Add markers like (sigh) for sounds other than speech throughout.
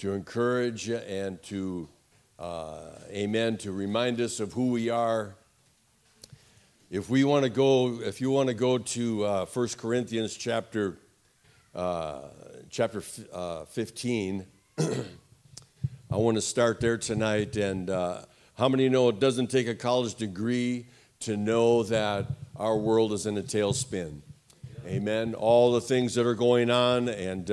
to encourage and to, uh, amen, to remind us of who we are. If we want to go, if you want to go to uh, 1 Corinthians chapter, uh, chapter uh, 15, (clears throat) I want to start there tonight. And uh, how many know it doesn't take a college degree to know that our world is in a tailspin? Amen. All the things that are going on and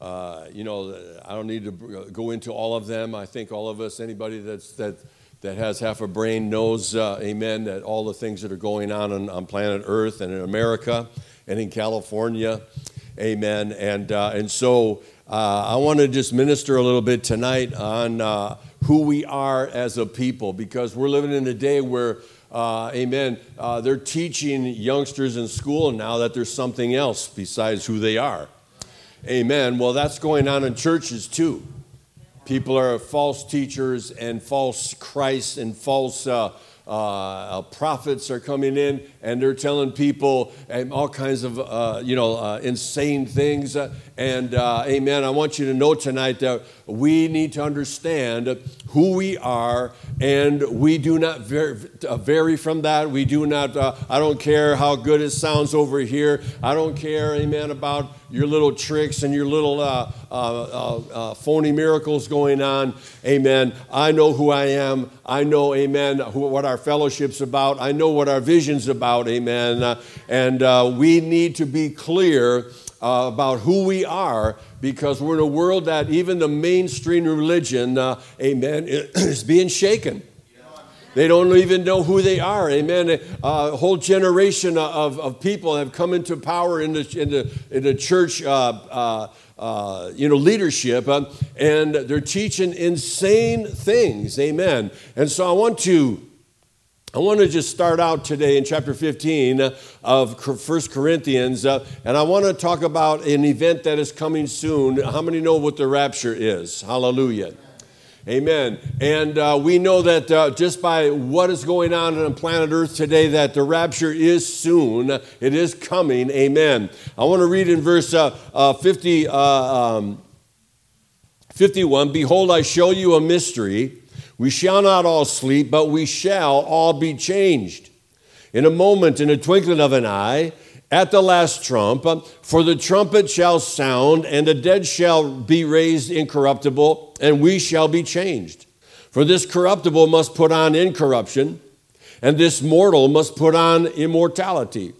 uh, uh, you know, I don't need to go into all of them. I think all of us, anybody that's, that, that has half a brain knows, uh, amen, that all the things that are going on, on on, planet Earth and in America and in California, amen. And, uh, and so uh, I want to just minister a little bit tonight on uh, who we are as a people because we're living in a day where uh, amen. Uh, they're teaching youngsters in school now that there's something else besides who they are. Amen. Well, that's going on in churches too. People are false teachers and false Christ and false uh, uh, prophets are coming in and they're telling people all kinds of uh, you know uh, insane things uh, and uh, amen i want you to know tonight that we need to understand who we are and we do not uh, vary from that we do not i don't care how good it sounds over here i don't care amen about your little tricks and your little uh, uh, uh, phony miracles going on. Amen. I know who I am. I know, amen, who, what our fellowship's about. I know what our vision's about. Amen. Uh, and uh, we need to be clear uh, about who we are because we're in a world that even the mainstream religion, amen, (clears throat) is being shaken. They don't even know who they are. Amen. A whole generation of, of people have come into power in the, in the, in the church. Uh, uh, uh, you know, leadership, uh, and they're teaching insane things. Amen. And so I want to I want to just start out today in chapter 15 of 1 Corinthians, uh, and I want to talk about an event that is coming soon. How many know what the rapture is? Hallelujah. Amen. And uh, we know that uh, just by what is going on on planet Earth today, that the rapture is soon. It is coming. Amen. I want to read in verse uh, uh 50, uh, um, 51 Behold, I show you a mystery. We shall not all sleep, but we shall all be changed. In a moment, in a twinkling of an eye, at the last trump, for the trumpet shall sound, and the dead shall be raised incorruptible, and we shall be changed. For this corruptible must put on incorruption, and this mortal must put on immortality.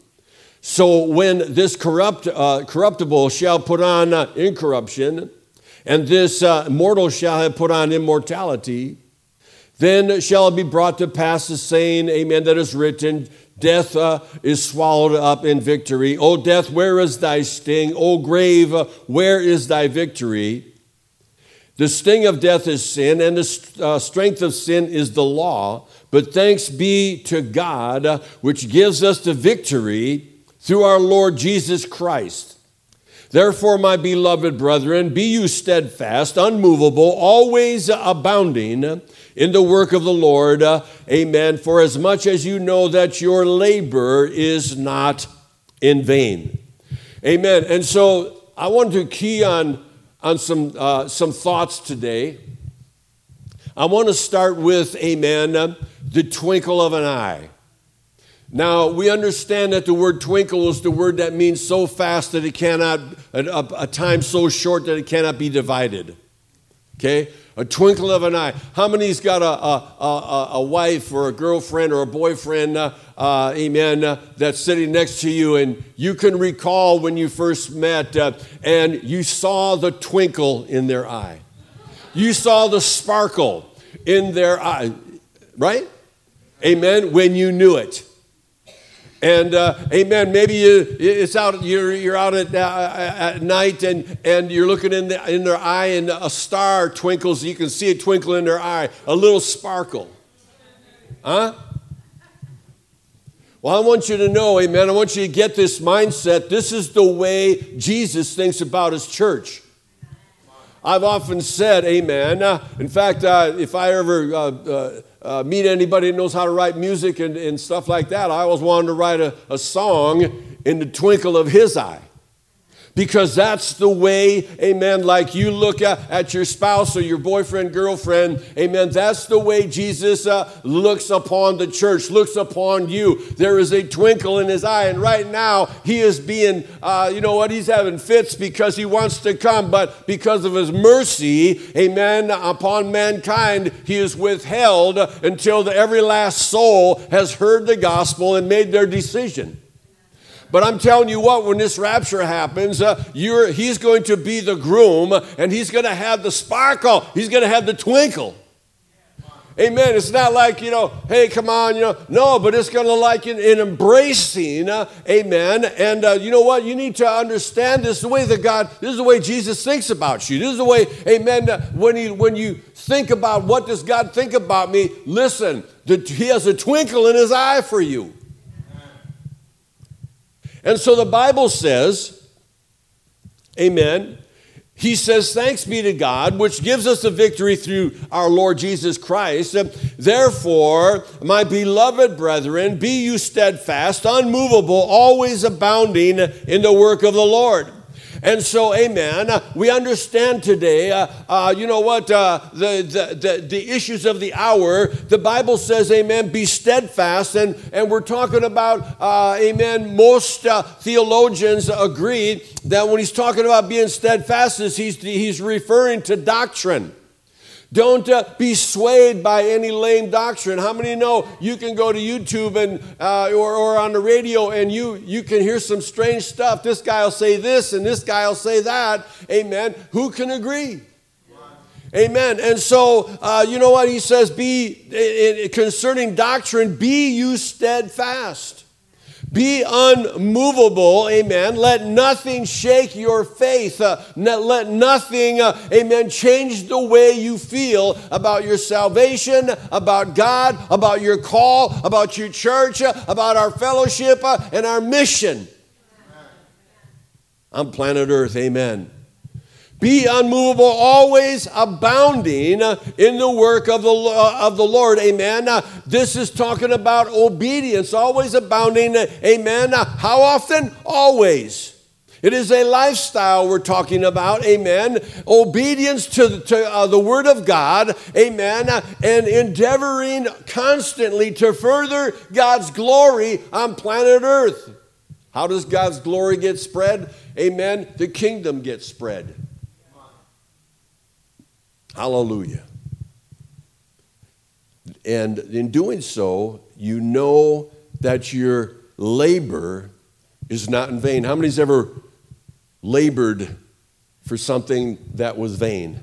So when this corrupt, uh, corruptible shall put on uh, incorruption, and this uh, mortal shall have put on immortality, then shall it be brought to pass the saying, Amen, that is written Death uh, is swallowed up in victory. O death, where is thy sting? O grave, uh, where is thy victory? The sting of death is sin, and the uh, strength of sin is the law. But thanks be to God, uh, which gives us the victory through our Lord Jesus Christ. Therefore, my beloved brethren, be you steadfast, unmovable, always abounding in the work of the Lord. Amen. For as much as you know that your labor is not in vain. Amen. And so I want to key on, on some, uh, some thoughts today. I want to start with, amen, the twinkle of an eye. Now, we understand that the word twinkle is the word that means so fast that it cannot, a, a, a time so short that it cannot be divided. Okay? a twinkle of an eye. How many's got a, a, a, wife or a girlfriend or a boyfriend, uh, uh, amen, uh, that's sitting next to you and you can recall when you first met uh, and you saw the twinkle in their eye? You saw the sparkle in their eye, right? Amen, when you knew it. And uh, amen. Maybe you, it's out. You're, you're out at, uh, at night, and, and you're looking in, the, in their eye, and a star twinkles. You can see a twinkle in their eye, a little sparkle. Huh? Well, I want you to know, amen. I want you to get this mindset. This is the way Jesus thinks about his church. I've often said, amen. Uh, in fact, uh, if I ever uh, meet anybody that knows how to write music and, and stuff like that, I always wanted to write a, a song in the twinkle of his eye. Because that's the way, amen, like you look at, at your spouse or your boyfriend, girlfriend, amen, that's the way Jesus uh, looks upon the church, looks upon you. There is a twinkle in his eye, and right now he is being, uh, you know what, he's having fits because he wants to come, but because of his mercy, amen, upon mankind, he is withheld until the, every last soul has heard the gospel and made their decision. But I'm telling you what, when this rapture happens, uh, he's going to be the groom and he's going to have the sparkle, he's going to have the twinkle. Amen. It's not like, you know, hey, come on, you know. No, but it's going to like in, in embracing, uh, amen. And uh, you know what? You need to understand this the way that God, this is the way Jesus thinks about you. This is the way, amen, uh, when, he, when you think about what does God think about me, listen, the, he has a twinkle in his eye for you. And so the Bible says, Amen. He says, Thanks be to God, which gives us the victory through our Lord Jesus Christ. Therefore, my beloved brethren, be you steadfast, unmovable, always abounding in the work of the Lord. And so, amen, we understand today, uh, uh, you know what, uh, the, the, the, the, issues of the hour. The Bible says, amen, be steadfast. And, and we're talking about, uh, amen, most uh, theologians agree that when he's talking about being steadfast, he's, he's referring to doctrine. Don't uh, be swayed by any lame doctrine. How many know you can go to YouTube and uh, or, or on the radio and you you can hear some strange stuff. This guy will say this and this guy will say that. Amen. Who can agree? Amen. And so, uh, you know what he says? Be concerning doctrine, be you steadfast. Be unmovable, amen. Let nothing shake your faith. Uh, let nothing, uh, amen, change the way you feel about your salvation, about God, about your call, about your church, uh, about our fellowship, uh, and our mission. On planet Earth, amen. Be unmovable, always abounding in the work of the, uh, of the Lord. Amen. Uh, this is talking about obedience, always abounding. Amen. Uh, how often? Always. It is a lifestyle we're talking about, amen. Obedience to, to uh, the Word of God, amen, and endeavoring constantly to further God's glory on planet Earth. How does God's glory get spread? Amen. The kingdom gets spread. Hallelujah. And in doing so, you know that your labor is not in vain. How many's ever labored for something that was vain?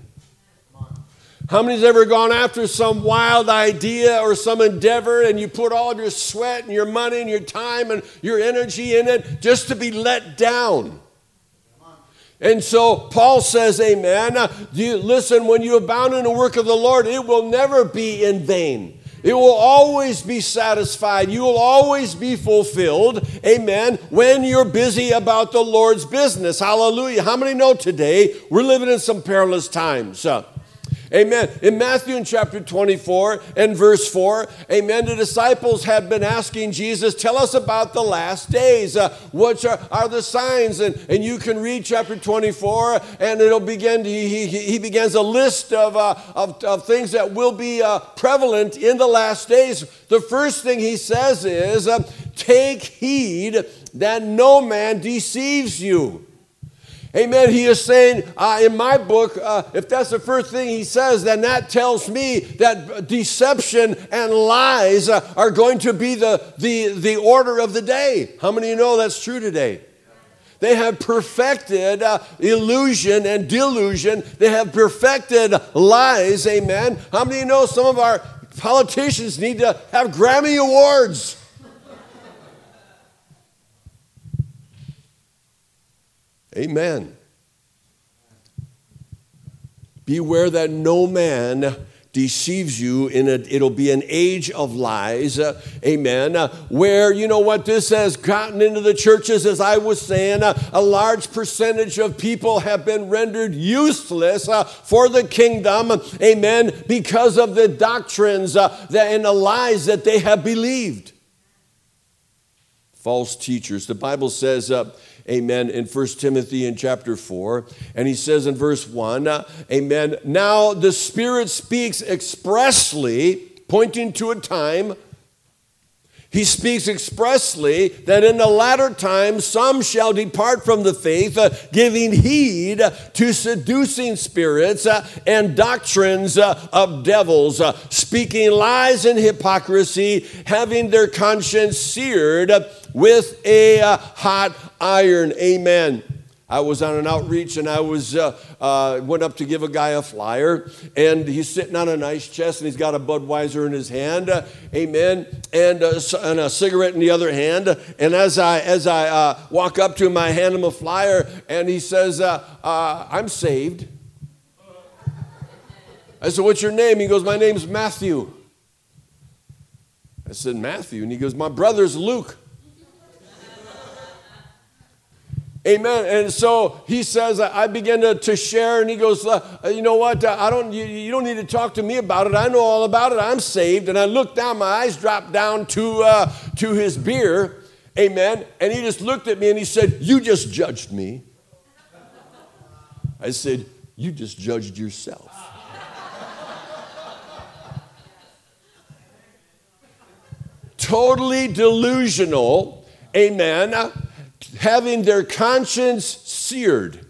How many's ever gone after some wild idea or some endeavor and you put all of your sweat and your money and your time and your energy in it just to be let down? And so Paul says, Amen. You, listen, when you abound in the work of the Lord, it will never be in vain. It will always be satisfied. You will always be fulfilled. Amen. When you're busy about the Lord's business. Hallelujah. How many know today we're living in some perilous times? Uh, Amen. In Matthew in chapter 24 and verse 4, amen, the disciples had been asking Jesus, Tell us about the last days. Uh, what are, are, the signs? And, and you can read chapter 24, and it'll begin, he, he, he begins a list of, uh, of, of, things that will be uh, prevalent in the last days. The first thing he says is, uh, Take heed that no man deceives you. Amen. He is saying uh, in my book, uh, if that's the first thing he says, then that tells me that deception and lies uh, are going to be the, the, the order of the day. How many of you know that's true today? They have perfected uh, illusion and delusion. They have perfected lies. Amen. How many of you know some of our politicians need to have Grammy Awards? Amen. Beware that no man deceives you in a, it'll be an age of lies. Uh, amen. Uh, where you know what this has gotten into the churches as i was saying uh, a large percentage of people have been rendered useless uh, for the kingdom. Amen. Because of the doctrines uh, that, and the lies that they have believed. False teachers. The bible says uh, amen, in 1 Timothy in chapter 4. And he says in verse 1, uh, amen, now the Spirit speaks expressly, pointing to a time he speaks expressly that in the latter times some shall depart from the faith, uh, giving heed to seducing spirits uh, and doctrines uh, of devils, uh, speaking lies and hypocrisy, having their conscience seared with a uh, hot iron. Amen. I was on an outreach and I was uh, uh, went up to give a guy a flyer, and he's sitting on a nice chest and he's got a Budweiser in his hand, uh, amen, and, uh, and, a cigarette in the other hand. And as I as I uh, walk up to him, I hand him a flyer, and he says, uh, "I'm saved." I said, "What's your name?" He goes, "My name's Matthew." I said, "Matthew," and he goes, "My brother's Luke." Amen. And so he says, I begin to, to share, and he goes, uh, You know what? Uh, I don't, you, you, don't need to talk to me about it. I know all about it. I'm saved. And I looked down, my eyes dropped down to, uh, to his beer. Amen. And he just looked at me and he said, You just judged me. I said, You just judged yourself. totally delusional. Amen having their conscience seared.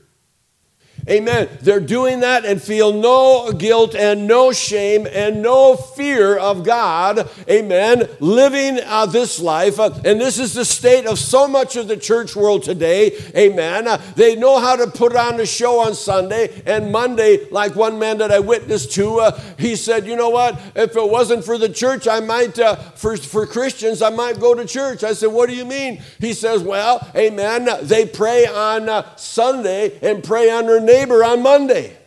Amen. They're doing that and feel no guilt and no shame and no fear of God. Amen. Living uh, this life. Uh, and this is the state of so much of the church world today. Amen. Uh, they know how to put on a show on Sunday and Monday, like one man that I witnessed to, uh, he said, You know what? If it wasn't for the church, I might, uh, for, for Christians, I might go to church. I said, What do you mean? He says, Well, amen. They pray on uh, Sunday and prey on neighbor on Monday.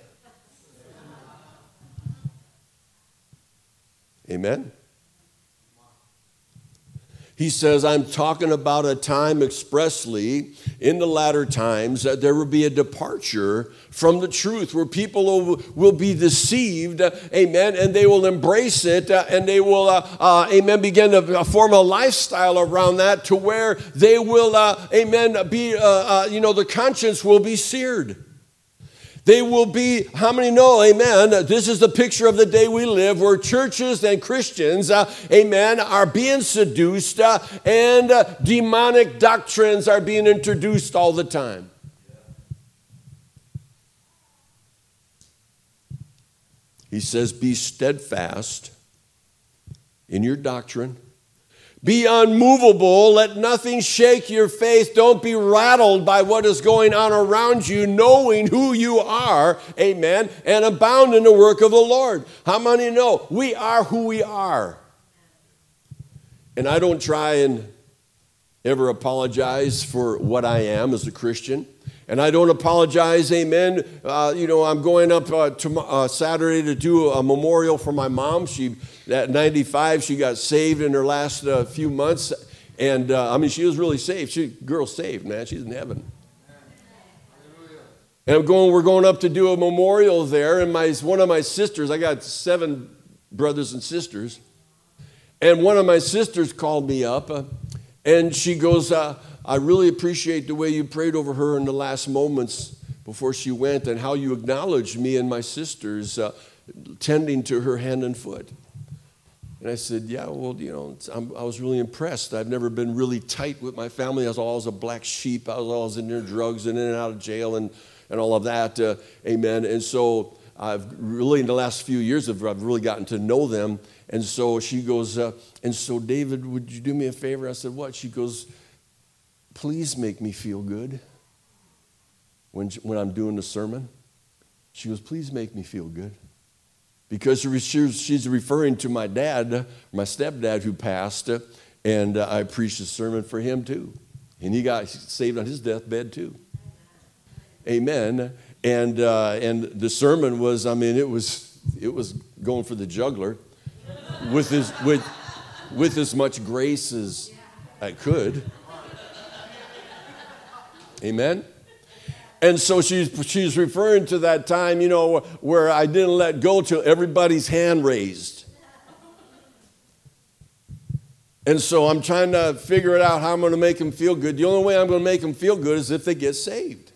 Amen. He says, I'm talking about a time expressly in the latter times that there will be a departure from the truth where people will, be deceived, amen, and they will embrace it uh, and they will, uh, uh, amen, begin to form a lifestyle around that to where they will, uh, amen, be, uh, uh, you know, the conscience will be seared. They will be, how many know, amen? This is the picture of the day we live where churches and Christians, uh, amen, are being seduced uh, and uh, demonic doctrines are being introduced all the time. He says, Be steadfast in your doctrine be unmovable. Let nothing shake your faith. Don't be rattled by what is going on around you, knowing who you are. Amen. And abound in the work of the Lord. How many know we are who we are? And I don't try and ever apologize for what I am as a Christian. And I don't apologize, amen. Uh, you know, I'm going up uh, uh, Saturday to do a memorial for my mom. She, at 95, she got saved in her last uh, few months. And uh, I mean, she was really saved. She, girl saved, man. She's in heaven. And I'm going, we're going up to do a memorial there. And my, one of my sisters, I got seven brothers and sisters. And one of my sisters called me up uh, and she goes, I really appreciate the way you prayed over her in the last moments before she went and how you acknowledged me and my sisters uh, tending to her hand and foot. And I said, Yeah, well, you know, i was really impressed. I've never been really tight with my family. I was always a black sheep. I was always in their drugs and in and out of jail and, and all of that. Uh, amen. And so I've really, in the last few years, I've, I've really gotten to know them. And so she goes, uh, And so, David, would you do me a favor? I said, What? She goes, please make me feel good when, when I'm doing the sermon. She goes, please make me feel good. Because she's referring to my dad, my stepdad who passed, and I preached a sermon for him too. And he got saved on his deathbed too. Amen. And, uh, and the sermon was, I mean, it was, it was going for the juggler with, his, with, with as much grace as I could. Amen? And so she's, she's referring to that time, you know, where I didn't let go till everybody's hand raised. And so I'm trying to figure it out how I'm going to make them feel good. The only way I'm going to make them feel good is if they get saved.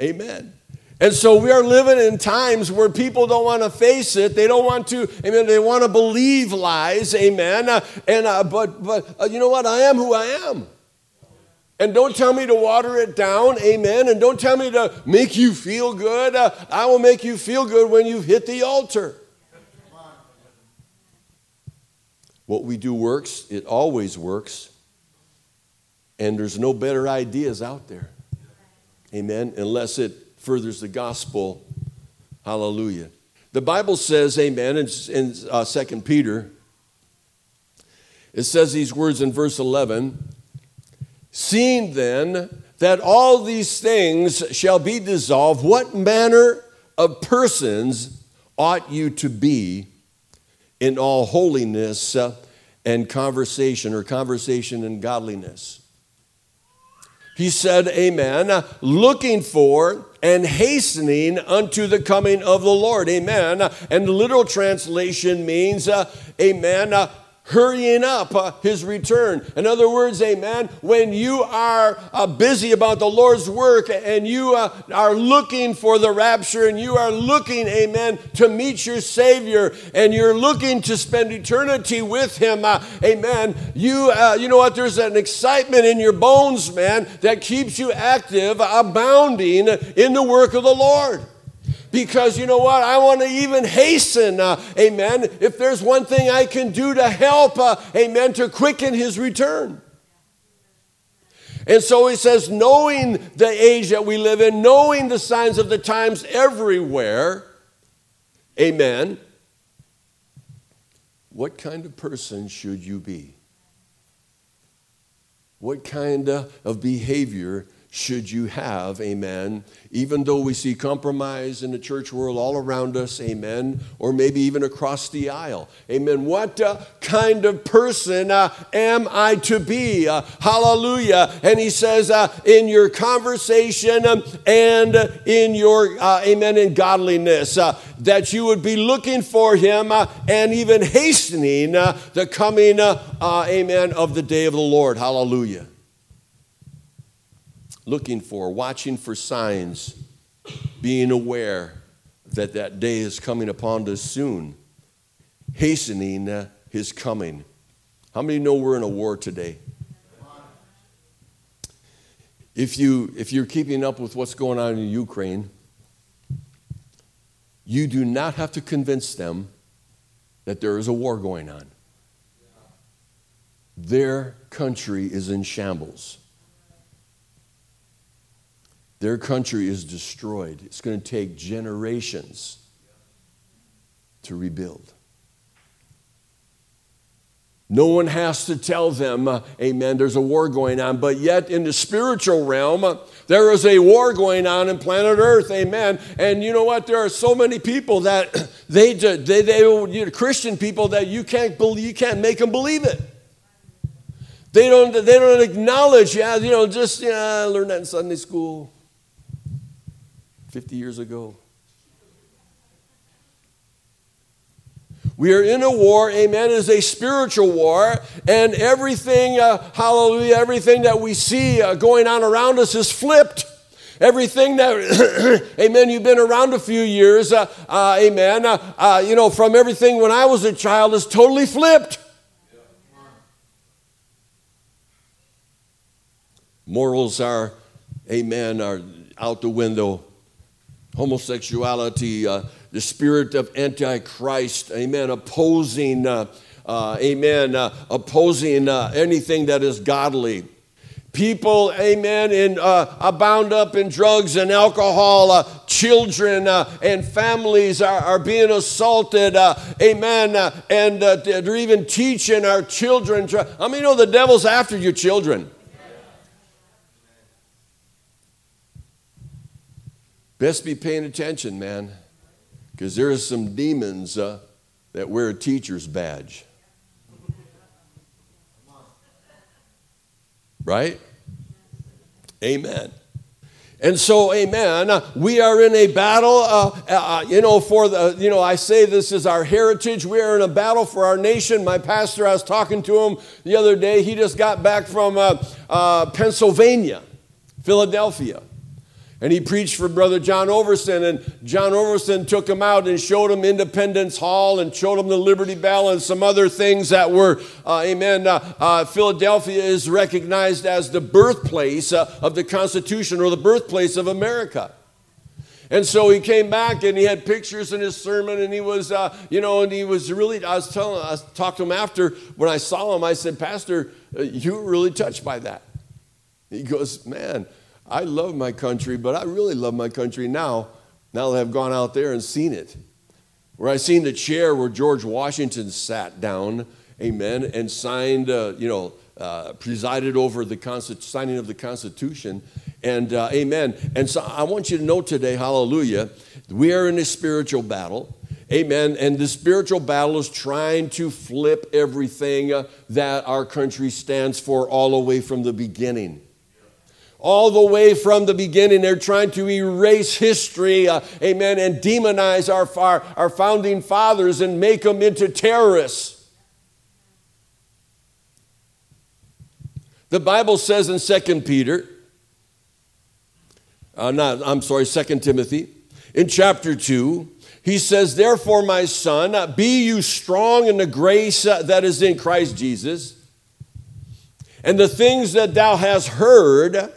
Amen. And so we are living in times where people don't want to face it. They don't want to, amen, they want to believe lies, amen. Uh, and, uh, but, but uh, you know what? I am who I am. And don't tell me to water it down, amen. And don't tell me to make you feel good. Uh, I will make you feel good when you've hit the altar. What we do works, it always works. And there's no better ideas out there. Amen. Unless it furthers the gospel. Hallelujah. The Bible says, amen, in, in uh, 2 Peter, it says these words in verse 11 Seeing then that all these things shall be dissolved, what manner of persons ought you to be in all holiness and conversation, or conversation and godliness. He said, Amen, looking for and hastening unto the coming of the Lord. Amen. And the literal translation means, uh, Amen, uh, hurrying up uh, his return. In other words, amen, when you are uh, busy about the Lord's work and you uh, are looking for the rapture and you are looking, amen, to meet your Savior and you're looking to spend eternity with him, uh, amen, you, uh, you know what, there's an excitement in your bones, man, that keeps you active, abounding in the work of the Lord because you know what? I want to even hasten, uh, amen. If there's one thing I can do to help, uh, amen, to quicken his return. And so he says, knowing the age that we live in, knowing the signs of the times everywhere, amen. What kind of person should you be? What kind of behavior should you have, amen, even though we see compromise in the church world all around us, amen, or maybe even across the aisle, amen. What uh, kind of person uh, am I to be? Uh, hallelujah. And he says, uh, in your conversation um, and in your, uh, amen, in godliness, uh, that you would be looking for him and even hastening the coming, amen, of the day of the Lord. Hallelujah looking for, watching for signs, being aware that that day is coming upon us soon, hastening uh, his coming. How many know we're in a war today? If, you, if you're keeping up with what's going on in Ukraine, you do not have to convince them that there is a war going on. Their country is in shambles. Their country is destroyed. It's going to take generations to rebuild. No one has to tell them, uh, amen, there's a war going on. But yet, in the spiritual realm, uh, there is a war going on in planet Earth, amen. And you know what? There are so many people that (clears throat) they, they, they you know, Christian people that you can't, believe, you can't make them believe it. They don't, they don't acknowledge, yeah, you know, just, yeah, I learned that in Sunday school. 50 years ago. We are in a war, amen, it is a spiritual war, and everything, uh, hallelujah, everything that we see uh, going on around us is flipped. Everything that, (coughs) amen, you've been around a few years, uh, uh amen, uh, uh, you know, from everything when I was a child is totally flipped. Morals are, amen, are out the window homosexuality, uh, the spirit of Antichrist, amen, opposing, uh, uh, amen, uh, opposing uh, anything that is godly. People, amen, in, uh, are bound up in drugs and alcohol. children and families are, are being assaulted, amen, and they're even teaching our children. I mean, you know, the devil's after your children. Best be paying attention, man, because there are some demons uh, that wear a teacher's badge. Right? Amen. And so, amen, we are in a battle, uh, uh, you know, for the, you know, I say this is our heritage. We are in a battle for our nation. My pastor, I was talking to him the other day. He just got back from uh, uh Pennsylvania, Philadelphia. And he preached for Brother John Overson, and John Overson took him out and showed him Independence Hall and showed him the Liberty Bell and some other things that were, uh, amen. Uh, uh, Philadelphia is recognized as the birthplace uh, of the Constitution or the birthplace of America. And so he came back and he had pictures in his sermon, and he was, uh, you know, and he was really, I was telling, I talked to him after when I saw him, I said, Pastor, uh, you were really touched by that. He goes, Man, I love my country, but I really love my country now, now that I've gone out there and seen it. Where I seen the chair where George Washington sat down, amen, and signed, uh, you know, uh, presided over the signing of the Constitution, and uh, amen. And so I want you to know today, hallelujah, we are in a spiritual battle. Amen. And the spiritual battle is trying to flip everything uh, that our country stands for all the way from the beginning all the way from the beginning. They're trying to erase history, uh, amen, and demonize our, our, our founding fathers and make them into terrorists. The Bible says in 2 Peter, uh, not, I'm sorry, 2 Timothy, in chapter 2, he says, Therefore, my son, be you strong in the grace uh, that is in Christ Jesus, and the things that thou hast heard,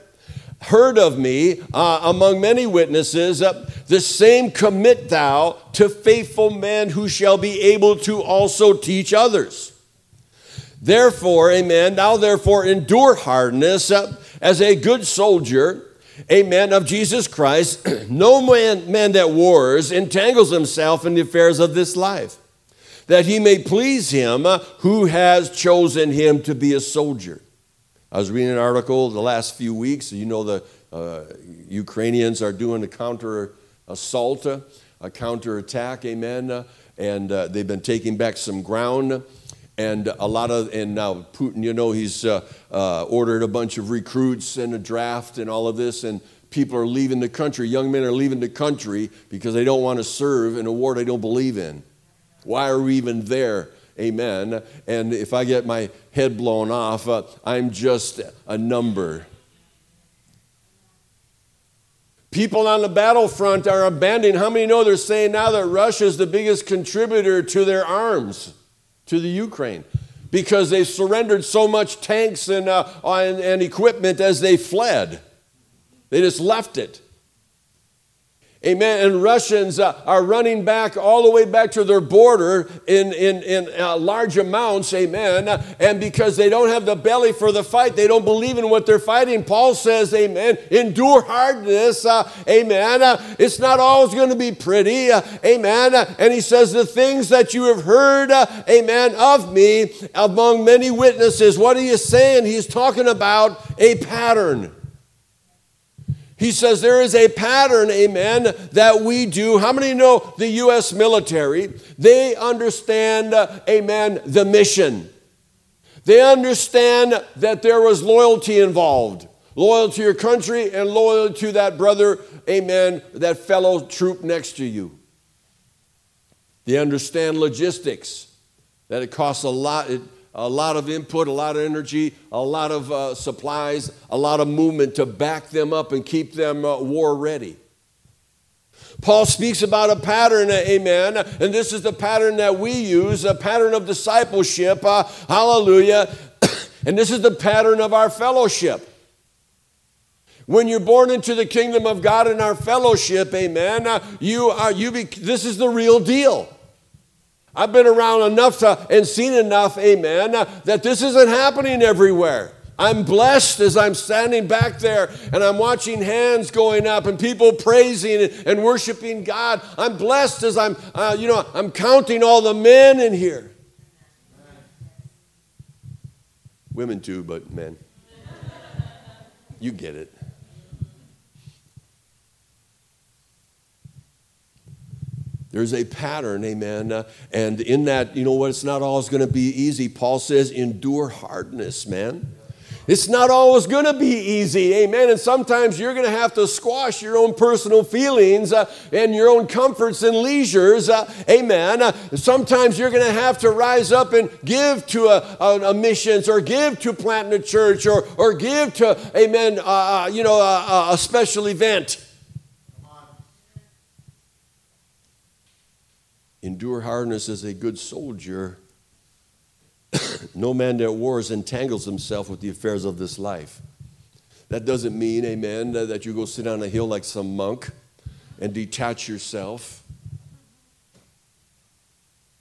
heard of me uh, among many witnesses, uh, the same commit thou to faithful men who shall be able to also teach others. Therefore, amen, now therefore endure hardness uh, as a good soldier, amen, of Jesus Christ. (clears throat) no man, man that wars entangles himself in the affairs of this life, that he may please him uh, who has chosen him to be a soldier. I was reading an article the last few weeks. You know, the uh, Ukrainians are doing a counter assault, a counter attack, amen. And uh, they've been taking back some ground. And a lot of, and now Putin, you know, he's uh, uh, ordered a bunch of recruits and a draft and all of this. And people are leaving the country. Young men are leaving the country because they don't want to serve in a war they don't believe in. Why are we even there? Amen. And if I get my head blown off, uh, I'm just a number. People on the battlefront are abandoning. How many know they're saying now that Russia is the biggest contributor to their arms, to the Ukraine? Because they surrendered so much tanks and, uh, and, and equipment as they fled. They just left it. Amen. And Russians uh, are running back all the way back to their border in, in, in uh, large amounts. Amen. And because they don't have the belly for the fight, they don't believe in what they're fighting. Paul says, Amen. Endure hardness. Uh, amen. Uh, it's not always going to be pretty. Uh, amen. And he says, The things that you have heard, uh, amen, of me among many witnesses. What are you saying? He's talking about a pattern. He says there is a pattern, amen, that we do. How many know the U.S. military? They understand, uh, amen, the mission. They understand that there was loyalty involved loyal to your country and loyal to that brother, amen, that fellow troop next to you. They understand logistics, that it costs a lot. It, a lot of input, a lot of energy, a lot of uh, supplies, a lot of movement to back them up and keep them uh, war ready. Paul speaks about a pattern, amen, and this is the pattern that we use, a pattern of discipleship, uh, hallelujah, (coughs) and this is the pattern of our fellowship. When you're born into the kingdom of God in our fellowship, amen, uh, you are, you be, this is the real deal. I've been around enough to, and seen enough, amen, that this isn't happening everywhere. I'm blessed as I'm standing back there and I'm watching hands going up and people praising and worshiping God. I'm blessed as I'm, uh, you know, I'm counting all the men in here. Women too, but men. You get it. There's a pattern, amen. Uh, and in that, you know what? It's not always going to be easy. Paul says, endure hardness, man. It's not always going to be easy, amen. And sometimes you're going to have to squash your own personal feelings uh, and your own comforts and leisures, uh, amen. Uh, sometimes you're going to have to rise up and give to a, a, a, missions or give to planting a church or, or give to, amen, uh, uh you know, a, a special event. Endure hardness as a good soldier (coughs) no man that wars entangles himself with the affairs of this life. That doesn't mean, amen, that you go sit on a hill like some monk and detach yourself.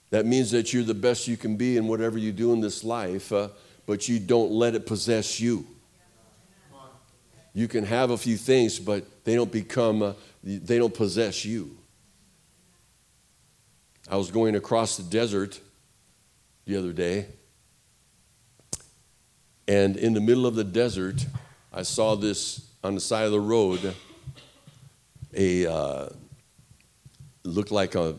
That means that you're the best you can be in whatever you do in this life, uh, but you don't let it possess you. You can have a few things, but they don't become, uh, they don't possess you. I was going across the desert the other day and in the middle of the desert, I saw this on the side of the road. A uh, looked like a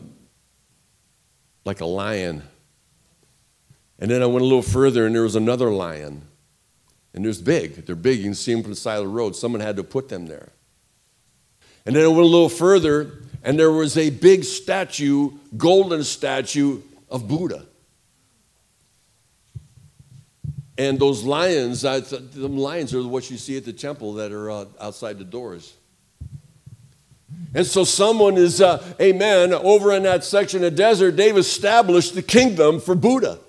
like a lion. And then I went a little further, and there was another lion. And there's big. They're big. You can see them from the side of the road. Someone had to put them there. And then I went a little further, and there was a big statue, golden statue of Buddha. And those lions, the lions are what you see at the temple that are uh, outside the doors. And so someone is, uh, amen, over in that section of desert, they've established the kingdom for Buddha.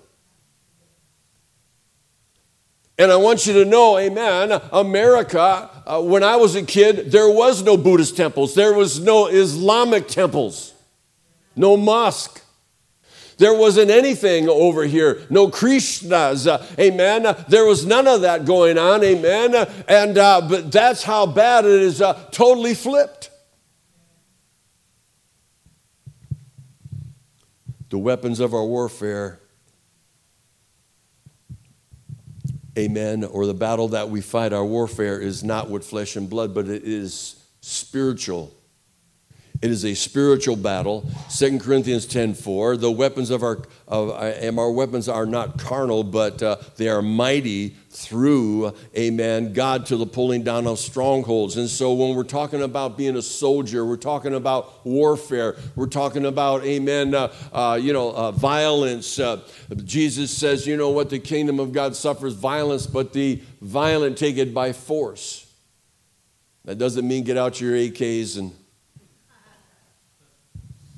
And I want you to know, amen, America, uh, when I was a kid, there was no Buddhist temples. There was no Islamic temples, no mosque. There wasn't anything over here, no Krishnas, uh, amen. There was none of that going on, amen. And uh, but that's how bad it is, uh, totally flipped. The weapons of our warfare, amen, or the battle that we fight, our warfare is not with flesh and blood, but it is spiritual it is a spiritual battle. 2 Corinthians 10:4. The weapons of our of and our weapons are not carnal, but uh, they are mighty through, amen, God to the pulling down of strongholds. And so when we're talking about being a soldier, we're talking about warfare, we're talking about, amen, uh, uh, you know, uh, violence. Uh, Jesus says, you know what, the kingdom of God suffers violence, but the violent take it by force. That doesn't mean get out your AKs and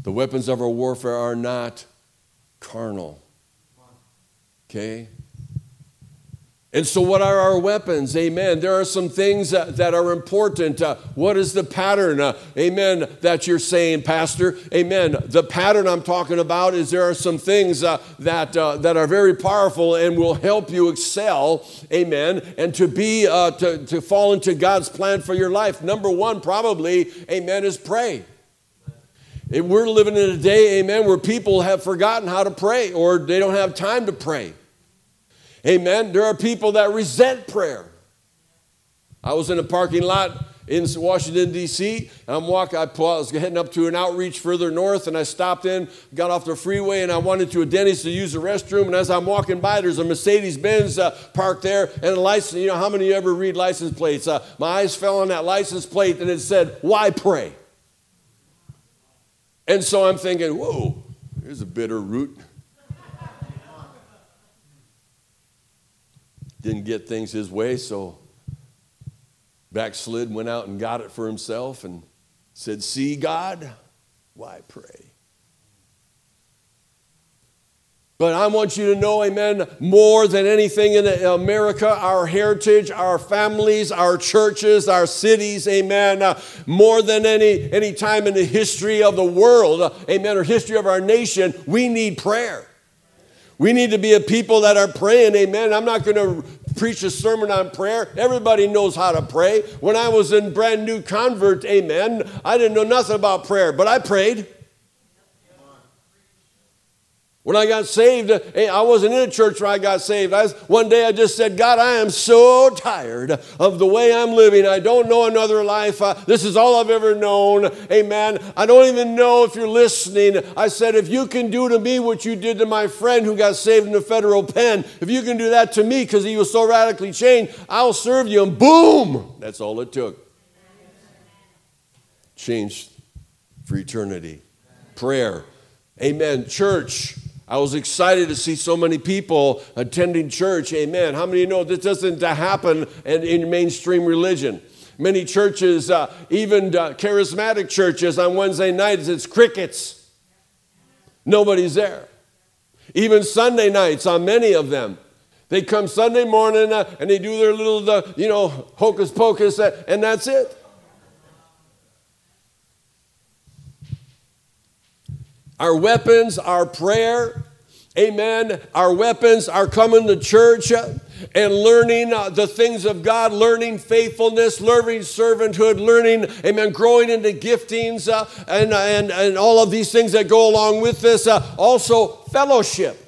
the weapons of our warfare are not carnal. Okay? And so, what are our weapons? Amen. There are some things that, that are important. Uh, what is the pattern? Uh, amen. That you're saying, Pastor. Amen. The pattern I'm talking about is there are some things uh, that, uh, that are very powerful and will help you excel. Amen. And to be, uh, to, to fall into God's plan for your life. Number one, probably, amen, is pray. We're living in a day, amen, where people have forgotten how to pray or they don't have time to pray. Amen. There are people that resent prayer. I was in a parking lot in Washington, D.C. I'm walking, I was heading up to an outreach further north, and I stopped in, got off the freeway, and I wanted to a Denny's to use the restroom. And as I'm walking by, there's a Mercedes Benz uh, parked there, and a license. You know, how many of you ever read license plates? Uh, my eyes fell on that license plate, and it said, Why pray? And so I'm thinking, whoa, here's a bitter root. Didn't get things his way, so backslid, went out and got it for himself and said, See, God, why pray? But I want you to know, amen, more than anything in America, our heritage, our families, our churches, our cities, amen, uh, more than any, any time in the history of the world, uh, amen, or history of our nation, we need prayer. We need to be a people that are praying, amen. I'm not going to preach a sermon on prayer. Everybody knows how to pray. When I was in brand new convert, amen, I didn't know nothing about prayer, but I prayed. When I got saved, eh, I wasn't in a church where I got saved. I, one day I just said, God, I am so tired of the way I'm living. I don't know another life. Uh, this is all I've ever known. Amen. I don't even know if you're listening. I said, if you can do to me what you did to my friend who got saved in the federal pen, if you can do that to me because he was so radically changed, I'll serve you. And boom, that's all it took. Changed for eternity. Prayer. Amen. Church. I was excited to see so many people attending church. Amen. How many know this doesn't happen in, in mainstream religion? Many churches, uh, even uh, charismatic churches, on Wednesday nights, it's crickets. Nobody's there. Even Sunday nights, on many of them, they come Sunday morning uh, and they do their little, uh, you know, hocus pocus, uh, and that's it. Our weapons, our prayer, amen. Our weapons are coming to church and learning uh, the things of God, learning faithfulness, learning servanthood, learning, amen, growing into giftings uh, and, and, and all of these things that go along with this. Uh, also, fellowship.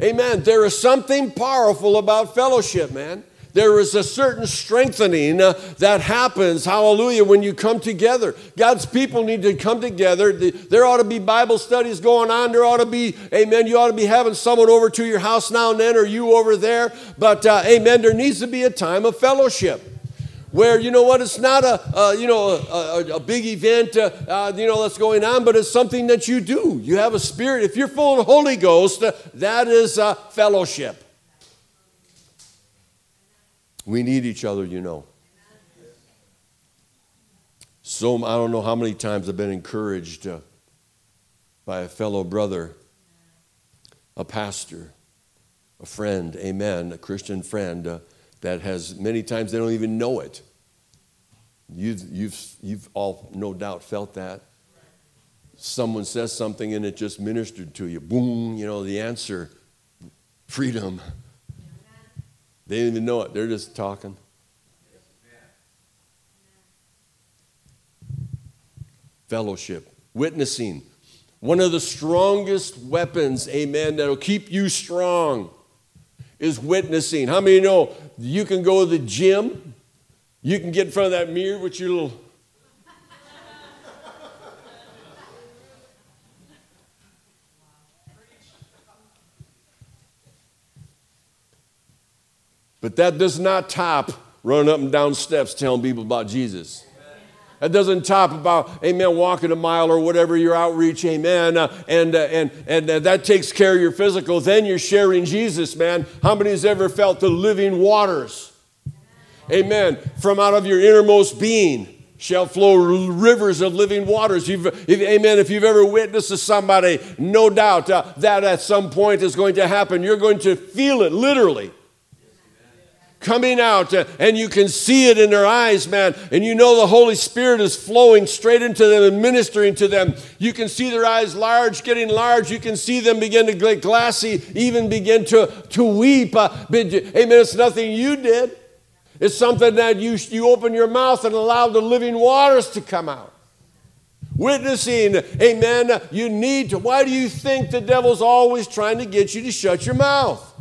Amen. There is something powerful about fellowship, man there is a certain strengthening uh, that happens, hallelujah, when you come together. God's people need to come together. There ought to be Bible studies going on. There ought to be, amen, you ought to be having someone over to your house now and then, or you over there. But, uh, amen, there needs to be a time of fellowship where you know what it's not a, a you know a, a, big event uh, uh, you know that's going on but it's something that you do you have a spirit if you're full of the holy ghost uh, that is fellowship we need each other, you know. So I don't know how many times I've been encouraged uh, by a fellow brother, a pastor, a friend, amen, a Christian friend uh, that has many times they don't even know it. You've, you've, you've all no doubt felt that. Someone says something and it just ministered to you. Boom, you know, the answer freedom. (laughs) They didn't even know it, they're just talking. Fellowship, witnessing. One of the strongest weapons, amen, that'll keep you strong is witnessing. How many know you can go to the gym, you can get in front of that mirror with your little But that does not top running up and down steps telling people about Jesus. That doesn't top about, amen, walking a mile or whatever your outreach, amen. Uh, and uh, and, and uh, that takes care of your physical. Then you're sharing Jesus, man. How many has ever felt the living waters? Amen. From out of your innermost being shall flow rivers of living waters. You've, if, amen. If you've ever witnessed to somebody, no doubt uh, that at some point is going to happen. You're going to feel it literally coming out uh, and you can see it in their eyes, man. And you know the Holy Spirit is flowing straight into them and ministering to them. You can see their eyes large, getting large. You can see them begin to get glassy, even begin to, to weep. Uh, amen. It's nothing you did. It's something that you, you open your mouth and allow the living waters to come out. Witnessing, amen. You need to. Why do you think the devil's always trying to get you to shut your mouth?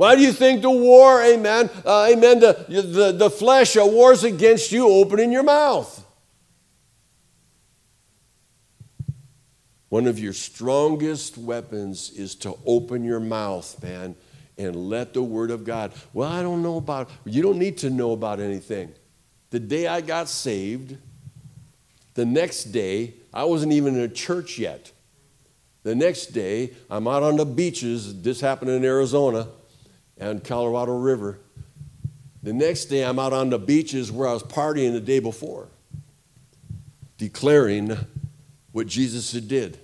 Why do you think the war, amen, uh, amen, the, the, the flesh uh, wars against you opening your mouth? One of your strongest weapons is to open your mouth, man, and let the word of God. Well, I don't know about, you don't need to know about anything. The day I got saved, the next day, I wasn't even in a church yet. The next day, I'm out on the beaches. This happened in Arizona and Colorado River. The next day, I'm out on the beaches where I was partying the day before, declaring what Jesus had did.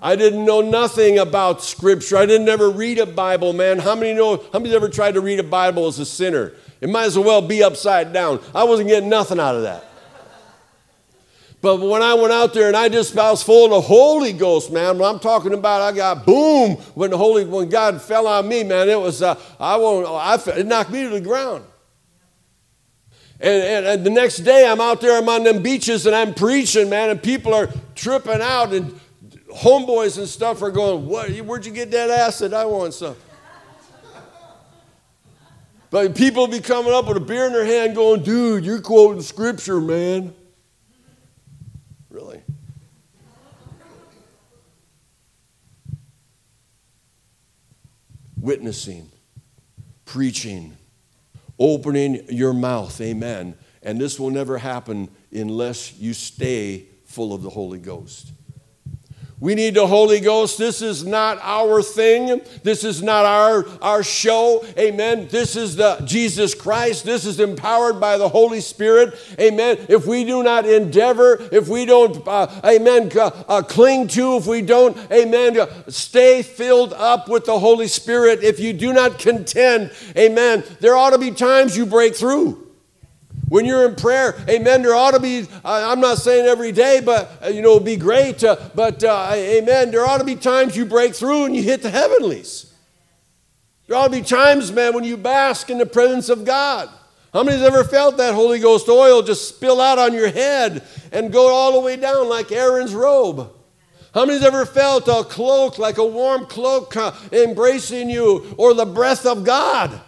I didn't know nothing about Scripture. I didn't ever read a Bible, man. How many know? How many ever tried to read a Bible as a sinner? It might as well be upside down. I wasn't getting nothing out of that. But when I went out there and I just I was full of the Holy Ghost, man. When I'm talking about, I got boom when the Holy when God fell on me, man. It was uh, I won't I it knocked me to the ground. And, and, and, the next day I'm out there, I'm on them beaches and I'm preaching, man, and people are tripping out and homeboys and stuff are going, what, where'd you get that acid? I want some. But people be coming up with a beer in their hand going, dude, you're quoting scripture, man. Really? Witnessing, preaching, opening your mouth, amen. And this will never happen unless you stay full of the Holy Ghost. We need the Holy Ghost. This is not our thing. This is not our, our show. Amen. This is the Jesus Christ. This is empowered by the Holy Spirit. Amen. If we do not endeavor, if we don't, uh, amen, uh, cling to, if we don't, amen, uh, stay filled up with the Holy Spirit, if you do not contend, amen, there ought to be times you break through. When you're in prayer, amen, there ought to be, I'm not saying every day, but, uh, you know, be great, uh, but, uh, amen, there ought to be times you break through and you hit the heavenlies. There ought to be times, man, when you bask in the presence of God. How many's ever felt that Holy Ghost oil just spill out on your head and go all the way down like Aaron's robe? How many's ever felt a cloak, like a warm cloak, uh, embracing you, or the breath of God?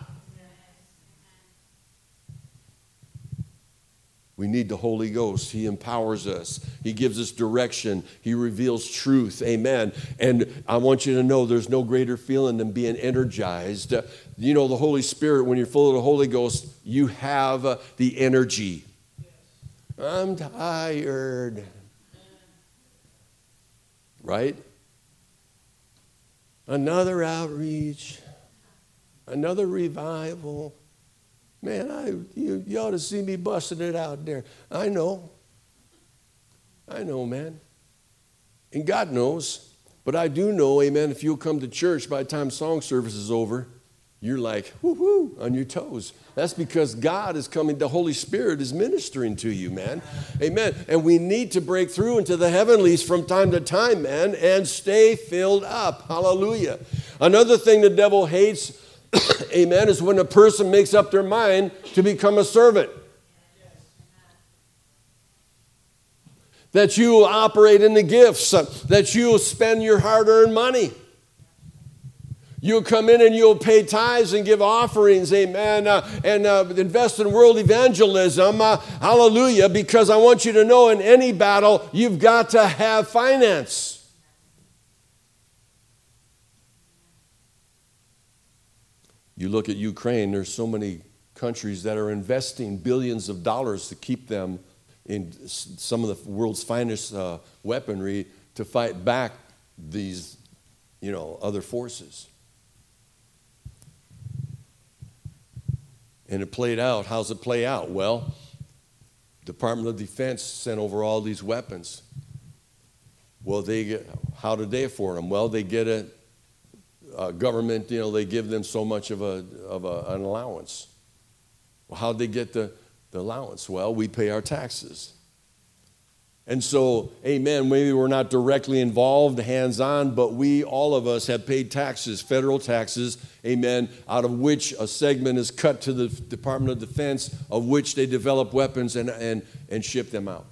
We need the Holy Ghost. He empowers us. He gives us direction. He reveals truth. Amen. And I want you to know there's no greater feeling than being energized. You know, the Holy Spirit, when you're full of the Holy Ghost, you have uh, the energy. I'm tired. Right? Another outreach, another revival. Man, I, you, you ought to see me busting it out there. I know. I know, man. And God knows. But I do know, amen, if you'll come to church by the time song service is over, you're like, whoo whoo, on your toes. That's because God is coming, the Holy Spirit is ministering to you, man. Amen. And we need to break through into the heavenlies from time to time, man, and stay filled up. Hallelujah. Another thing the devil hates (coughs) amen, is when a person makes up their mind to become a servant. That you operate in the gifts, uh, that you spend your hard earned money. You'll come in and you'll pay tithes and give offerings, amen, uh, and uh, invest in world evangelism. Uh, hallelujah, because I want you to know in any battle, you've got to have finance. You look at Ukraine, there's so many countries that are investing billions of dollars to keep them in some of the world's finest uh, weaponry to fight back these, you know, other forces. And it played out. How's it play out? Well, Department of Defense sent over all these weapons. Well, they get, how did they afford them? Well, they get a uh, government, you know, they give them so much of, a, of a, an allowance. Well, how'd they get the, the allowance? Well, we pay our taxes. And so, amen, maybe we're not directly involved, hands on, but we, all of us, have paid taxes, federal taxes, amen, out of which a segment is cut to the Department of Defense, of which they develop weapons and, and, and ship them out.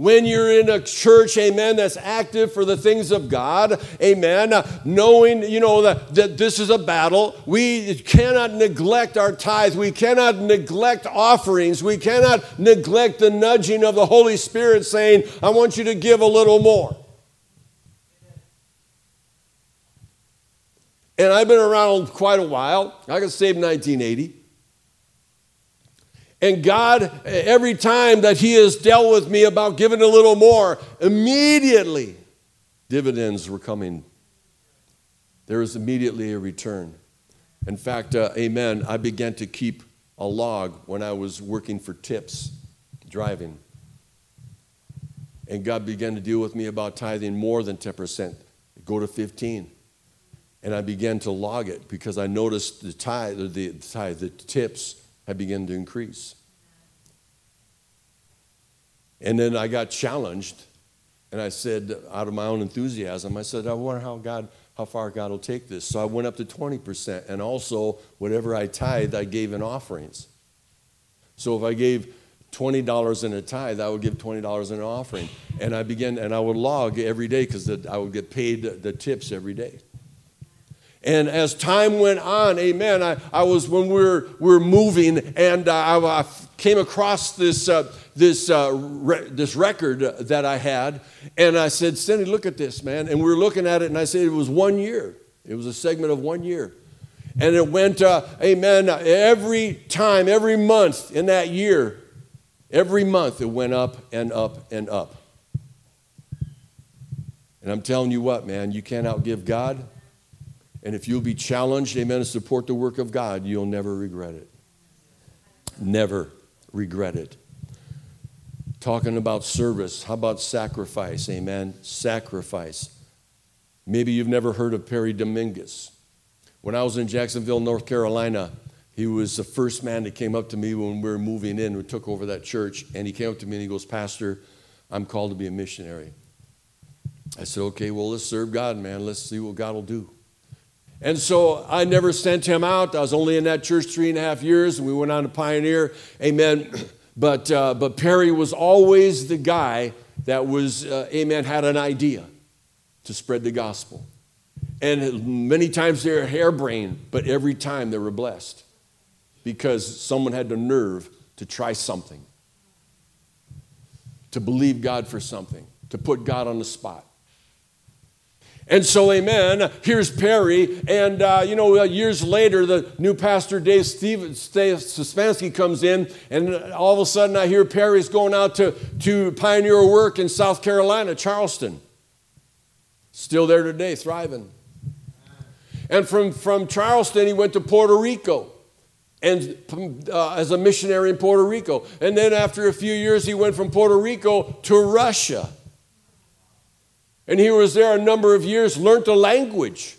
When you're in a church, amen, that's active for the things of God, amen, knowing, you know, that, that this is a battle, we cannot neglect our tithes. We cannot neglect offerings. We cannot neglect the nudging of the Holy Spirit saying, I want you to give a little more. And I've been around quite a while. I got saved in 1980. And God, every time that He has dealt with me about giving a little more, immediately dividends were coming. There was immediately a return. In fact, uh, amen, I began to keep a log when I was working for tips, driving. And God began to deal with me about tithing more than 10%, go to 15. And I began to log it because I noticed the tithe, the, the, tithe, the tips had begun to increase. And then I got challenged, and I said, out of my own enthusiasm, I said, I wonder how God, how far God will take this. So I went up to 20%, and also whatever I tithed, I gave in offerings. So if I gave $20 in a tithe, I would give $20 in an offering. And I began, and I would log every day because I would get paid the tips every day. And as time went on, amen, I, I was, when we were, we were moving, and uh, I, I, came across this, uh, this, uh, re- this record that I had, and I said, Cindy, look at this, man. And we were looking at it, and I said, it was one year. It was a segment of one year. And it went, uh, amen, every time, every month in that year, every month it went up and up and up. And I'm telling you what, man, you can't outgive God. And if you'll be challenged, amen, to support the work of God, you'll never regret it. Never regret it. Talking about service, how about sacrifice? Amen. Sacrifice. Maybe you've never heard of Perry Dominguez. When I was in Jacksonville, North Carolina, he was the first man that came up to me when we were moving in. We took over that church, and he came up to me and he goes, Pastor, I'm called to be a missionary. I said, Okay, well, let's serve God, man. Let's see what God will do. And so I never sent him out. I was only in that church three and a half years, and we went on to Pioneer. Amen. (clears throat) But, uh, but Perry was always the guy that was, uh, amen, had an idea to spread the gospel. And many times they were harebrained, but every time they were blessed because someone had the nerve to try something, to believe God for something, to put God on the spot. And so, amen, here's Perry. And, uh, you know, years later, the new pastor, Dave Stefanski, comes in, and all of a sudden I hear Perry's going out to, to pioneer work in South Carolina, Charleston. Still there today, thriving. And from, from Charleston, he went to Puerto Rico and uh, as a missionary in Puerto Rico. And then after a few years, he went from Puerto Rico to Russia. And he was there a number of years, learned the language.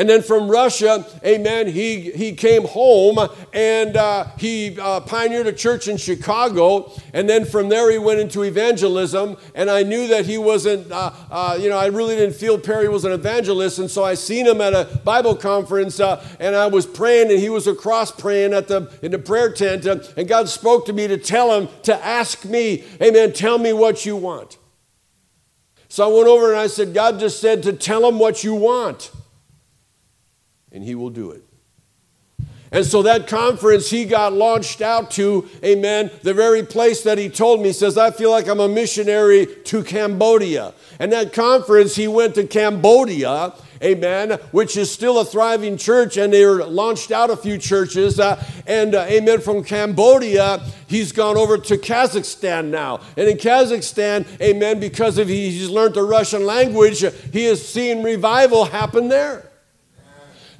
And then from Russia, amen, he, he came home and uh, he uh, pioneered a church in Chicago. And then from there, he went into evangelism. And I knew that he wasn't, uh, uh you know, I really didn't feel Perry was an evangelist. And so I seen him at a Bible conference uh, and I was praying and he was across praying at the, in the prayer tent. Uh, and God spoke to me to tell him to ask me, amen, tell me what you want. So I went over and I said, God just said to tell him what you want and he will do it. And so that conference he got launched out to, amen, the very place that he told me, he says, I feel like I'm a missionary to Cambodia. And that conference, he went to Cambodia, amen, which is still a thriving church, and they launched out a few churches. Uh, and uh, amen, from Cambodia, he's gone over to Kazakhstan now. And in Kazakhstan, amen, because of he's learned the Russian language, he has seen revival happen there.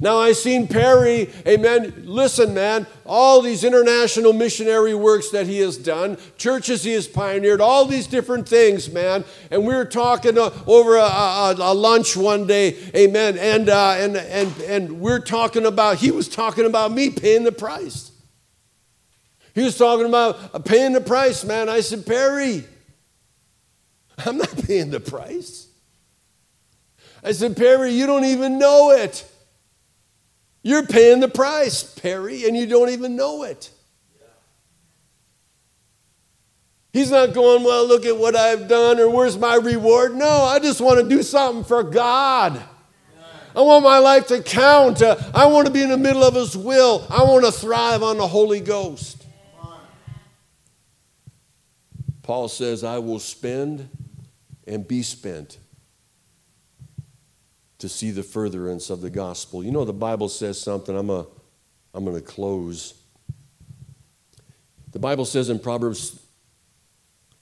Now, I seen Perry, amen. Listen, man, all these international missionary works that he has done, churches he has pioneered, all these different things, man. And we were talking uh, over a, a, a, lunch one day, amen. And, uh, and, and, and we're talking about, he was talking about me paying the price. He was talking about uh, paying the price, man. I said, Perry, I'm not (laughs) paying the price. I said, Perry, you don't even know it. You're paying the price, Perry, and you don't even know it. He's not going, Well, look at what I've done or where's my reward. No, I just want to do something for God. I want my life to count. Uh, I want to be in the middle of His will. I want to thrive on the Holy Ghost. Paul says, I will spend and be spent to see the furtherance of the gospel. You know, the Bible says something. I'm, a, I'm going to close. The Bible says in Proverbs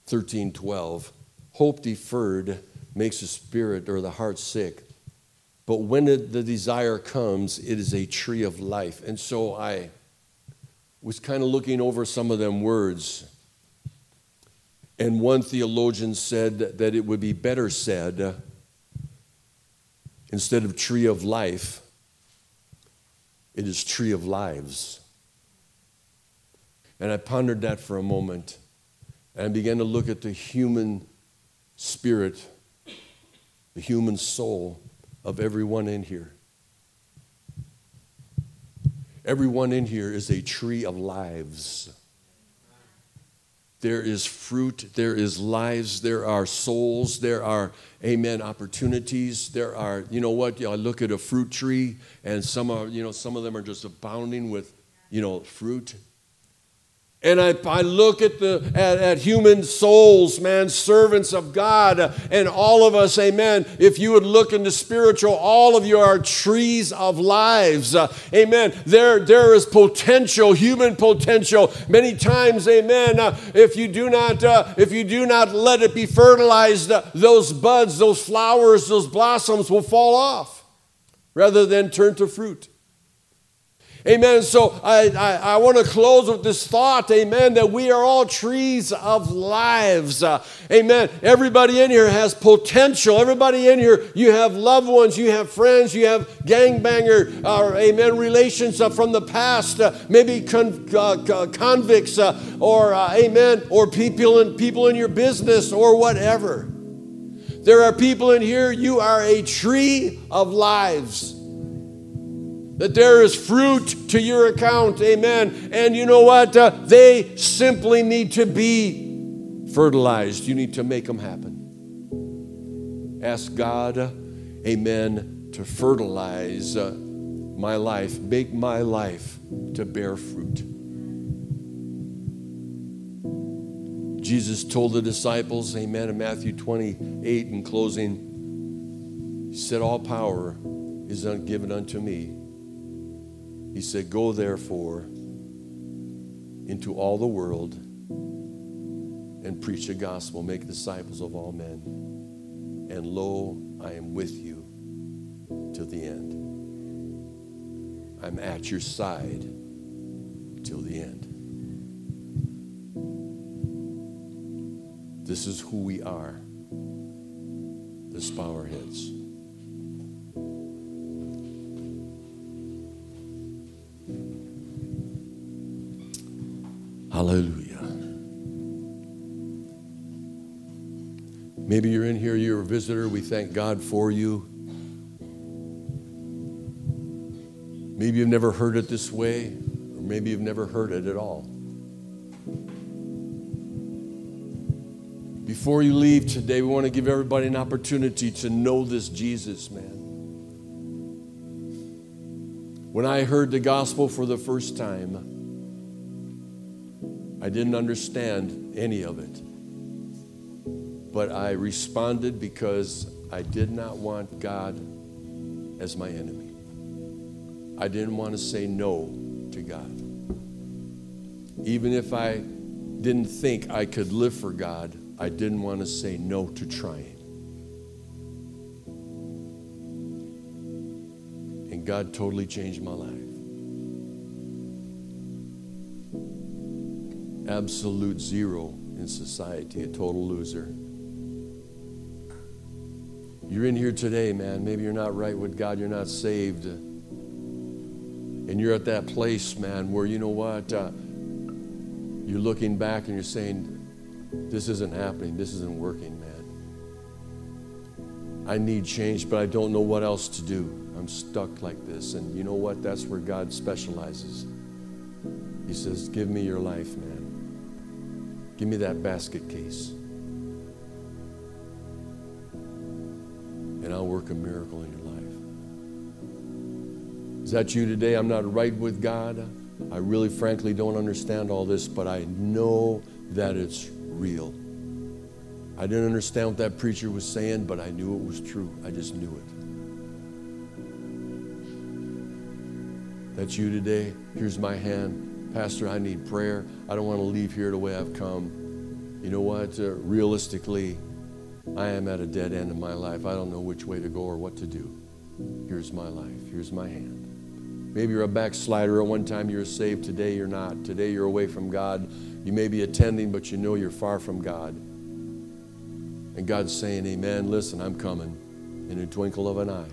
13 12, hope deferred makes the spirit or the heart sick. But when the desire comes, it is a tree of life. And so I was kind of looking over some of them words. And one theologian said that it would be better said, Instead of tree of life, it is tree of lives. And I pondered that for a moment and I began to look at the human spirit, the human soul of everyone in here. Everyone in here is a tree of lives. There is fruit, there is lives, there are souls, there are, amen, opportunities. There are, you know what, I look at a fruit tree and some are, you know, some of them are just abounding with, you know, fruit. And I, I look at, the, at, at, human souls, man, servants of God, and all of us, amen. If you would look into spiritual, all of you are trees of lives. Uh, amen. There, there is potential, human potential. Many times, amen. Uh, if you do not, uh, if you do not let it be fertilized, uh, those buds, those flowers, those blossoms will fall off rather than turn to fruit. Amen. So I, I, I want to close with this thought, amen, that we are all trees of lives. Uh, amen. Everybody in here has potential. Everybody in here, you have loved ones, you have friends, you have gangbanger, uh, amen, relations uh, from the past, uh, maybe con- uh, convicts, uh, or amen, or people in, people in your business, or whatever. There are people in here, you are a tree of lives that there is fruit to your account. Amen. And you know what? Uh, they simply need to be fertilized. You need to make them happen. Ask God, uh, amen, to fertilize uh, my life, make my life to bear fruit. Jesus told the disciples, amen, in Matthew 28 in closing, he said, All power is given unto me he said, Go therefore into all the world and preach the gospel, make disciples of all men. And lo, I am with you till the end. I'm at your side till the end. This is who we are, the Spowerheads. Visitor. We thank God for you. Maybe you've never heard it this way, or maybe you've never heard it at all. Before you leave today, we want to give everybody an opportunity to know this Jesus, man. When I heard the gospel for the first time, I didn't understand any of it. But I responded because I did not want God as my enemy. I didn't want to say no to God. Even if I didn't think I could live for God, I didn't want to say no to trying. And God totally changed my life. absolute zero in society, a total loser. You're in here today, man. Maybe you're not right with God, you're not saved. And you're at that place, man, where you know what? Uh, you're looking back and you're saying, This isn't happening, this isn't working, man. I need change, but I don't know what else to do. I'm stuck like this. And you know what? That's where God specializes. He says, Give me your life, man. Give me that basket case. And I'll work a miracle in your life. Is that you today? I'm not right with God. I really, frankly, don't understand all this, but I know that it's real. I didn't understand what that preacher was saying, but I knew it was true. I just knew it. That's you today. Here's my hand. Pastor, I need prayer. I don't want to leave here the way I've come. You know what? Uh, realistically, I am at a dead end in my life. I don't know which way to go or what to do. Here's my life. Here's my hand. Maybe you're a backslider. At one time you're saved. Today you're not. Today you're away from God. You may be attending, but you know you're far from God. And God's saying, Amen. Listen, I'm coming in a twinkle of an eye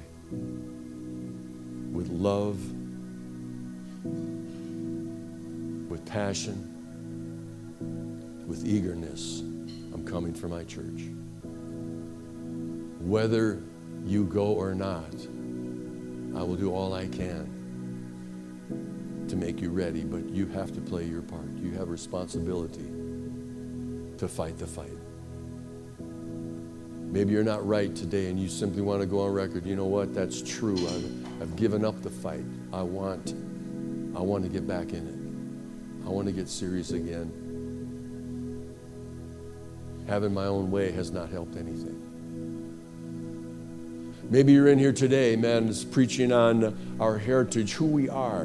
with love with passion, with eagerness, I'm coming for my church. Whether you go or not, I will do all I can to make you ready, but you have to play your part. You have responsibility to fight the fight. Maybe you're not right today and you simply want to go on record. You know what? That's true. I've, I've given up the fight. I want, I want to get back in it. I want to get serious again. Having my own way has not helped anything. Maybe you're in here today, man, is preaching on our heritage, who we are.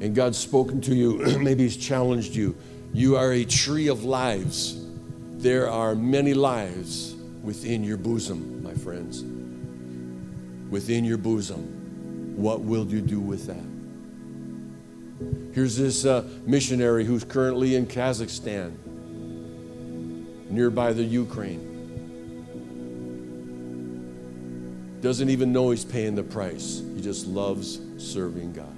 And God's spoken to you. (clears throat) Maybe He's challenged you. You are a tree of lives. There are many lives within your bosom, my friends. Within your bosom. What will you do with that? Here's this uh, missionary who's currently in Kazakhstan, nearby the Ukraine. Doesn't even know he's paying the price. He just loves serving God.